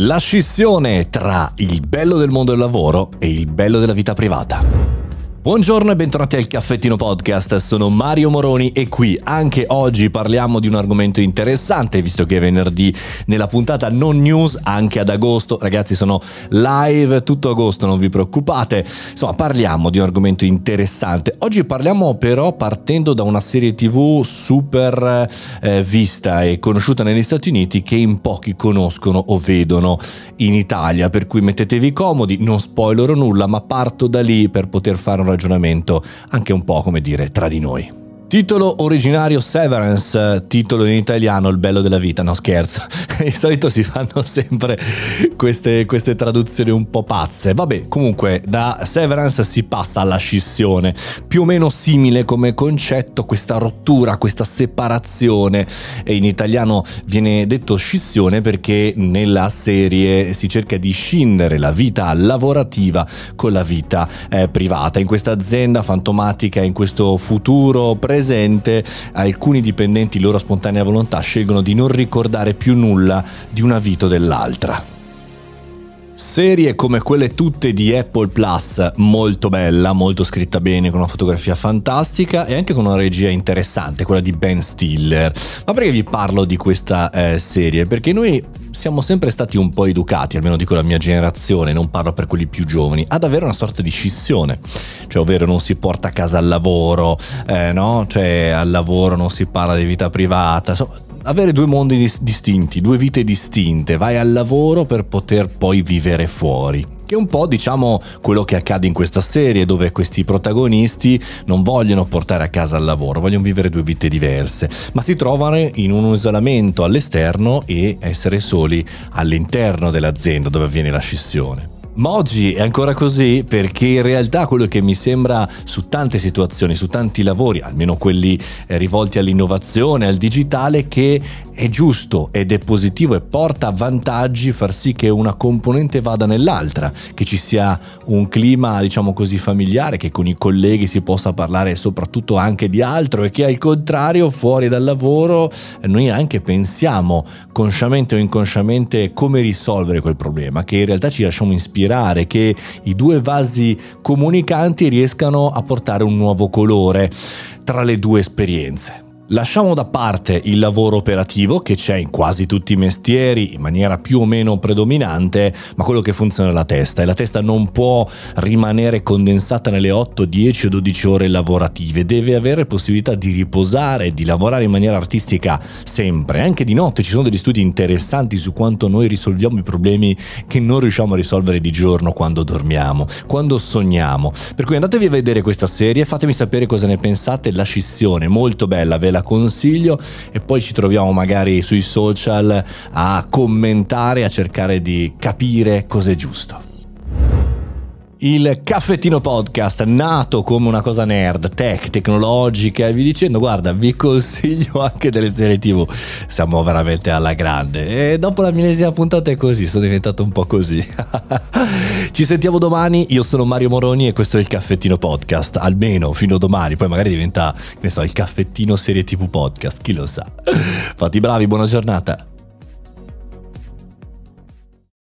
La scissione tra il bello del mondo del lavoro e il bello della vita privata. Buongiorno e bentornati al Caffettino Podcast, sono Mario Moroni e qui anche oggi parliamo di un argomento interessante visto che è venerdì nella puntata non news anche ad agosto, ragazzi sono live tutto agosto, non vi preoccupate, insomma parliamo di un argomento interessante, oggi parliamo però partendo da una serie tv super eh, vista e conosciuta negli Stati Uniti che in pochi conoscono o vedono in Italia, per cui mettetevi comodi, non spoilerò nulla ma parto da lì per poter fare un ragionamento anche un po' come dire tra di noi. Titolo originario Severance, titolo in italiano Il bello della vita, no scherzo, di solito si fanno sempre queste, queste, traduzioni un po' pazze. Vabbè, comunque da Severance si passa alla scissione, più o meno simile come concetto, questa rottura, questa separazione e in italiano viene detto scissione perché nella serie si cerca di scindere la vita lavorativa con la vita eh, privata. In questa azienda fantomatica, in questo futuro presente, presente, alcuni dipendenti loro spontanea volontà scelgono di non ricordare più nulla di una vita o dell'altra. Serie come quelle tutte di Apple Plus, molto bella, molto scritta bene, con una fotografia fantastica e anche con una regia interessante, quella di Ben Stiller. Ma perché vi parlo di questa eh, serie? Perché noi siamo sempre stati un po' educati, almeno dico la mia generazione, non parlo per quelli più giovani, ad avere una sorta di scissione, cioè ovvero non si porta a casa al lavoro, eh, no? Cioè al lavoro non si parla di vita privata, insomma avere due mondi dis- distinti, due vite distinte, vai al lavoro per poter poi vivere fuori che è un po' diciamo quello che accade in questa serie dove questi protagonisti non vogliono portare a casa il lavoro, vogliono vivere due vite diverse, ma si trovano in un isolamento all'esterno e essere soli all'interno dell'azienda dove avviene la scissione. Ma oggi è ancora così perché in realtà quello che mi sembra su tante situazioni, su tanti lavori, almeno quelli eh, rivolti all'innovazione, al digitale, che è giusto ed è positivo e porta vantaggi far sì che una componente vada nell'altra, che ci sia un clima diciamo così familiare, che con i colleghi si possa parlare soprattutto anche di altro e che al contrario fuori dal lavoro noi anche pensiamo consciamente o inconsciamente come risolvere quel problema, che in realtà ci lasciamo ispirare, che i due vasi comunicanti riescano a portare un nuovo colore tra le due esperienze. Lasciamo da parte il lavoro operativo che c'è in quasi tutti i mestieri in maniera più o meno predominante, ma quello che funziona è la testa e la testa non può rimanere condensata nelle 8, 10 o 12 ore lavorative, deve avere possibilità di riposare, di lavorare in maniera artistica sempre, anche di notte ci sono degli studi interessanti su quanto noi risolviamo i problemi che non riusciamo a risolvere di giorno quando dormiamo, quando sogniamo. Per cui andatevi a vedere questa serie, fatemi sapere cosa ne pensate, la scissione, molto bella, ve la la consiglio e poi ci troviamo magari sui social a commentare, a cercare di capire cos'è giusto. Il caffettino podcast, nato come una cosa nerd, tech, tecnologica e vi dicendo, guarda, vi consiglio anche delle serie tv, siamo veramente alla grande. E dopo la millesima puntata è così, sono diventato un po' così. Ci sentiamo domani, io sono Mario Moroni e questo è il caffettino podcast, almeno fino a domani, poi magari diventa, ne so, il caffettino serie tv podcast, chi lo sa. Fatti bravi, buona giornata.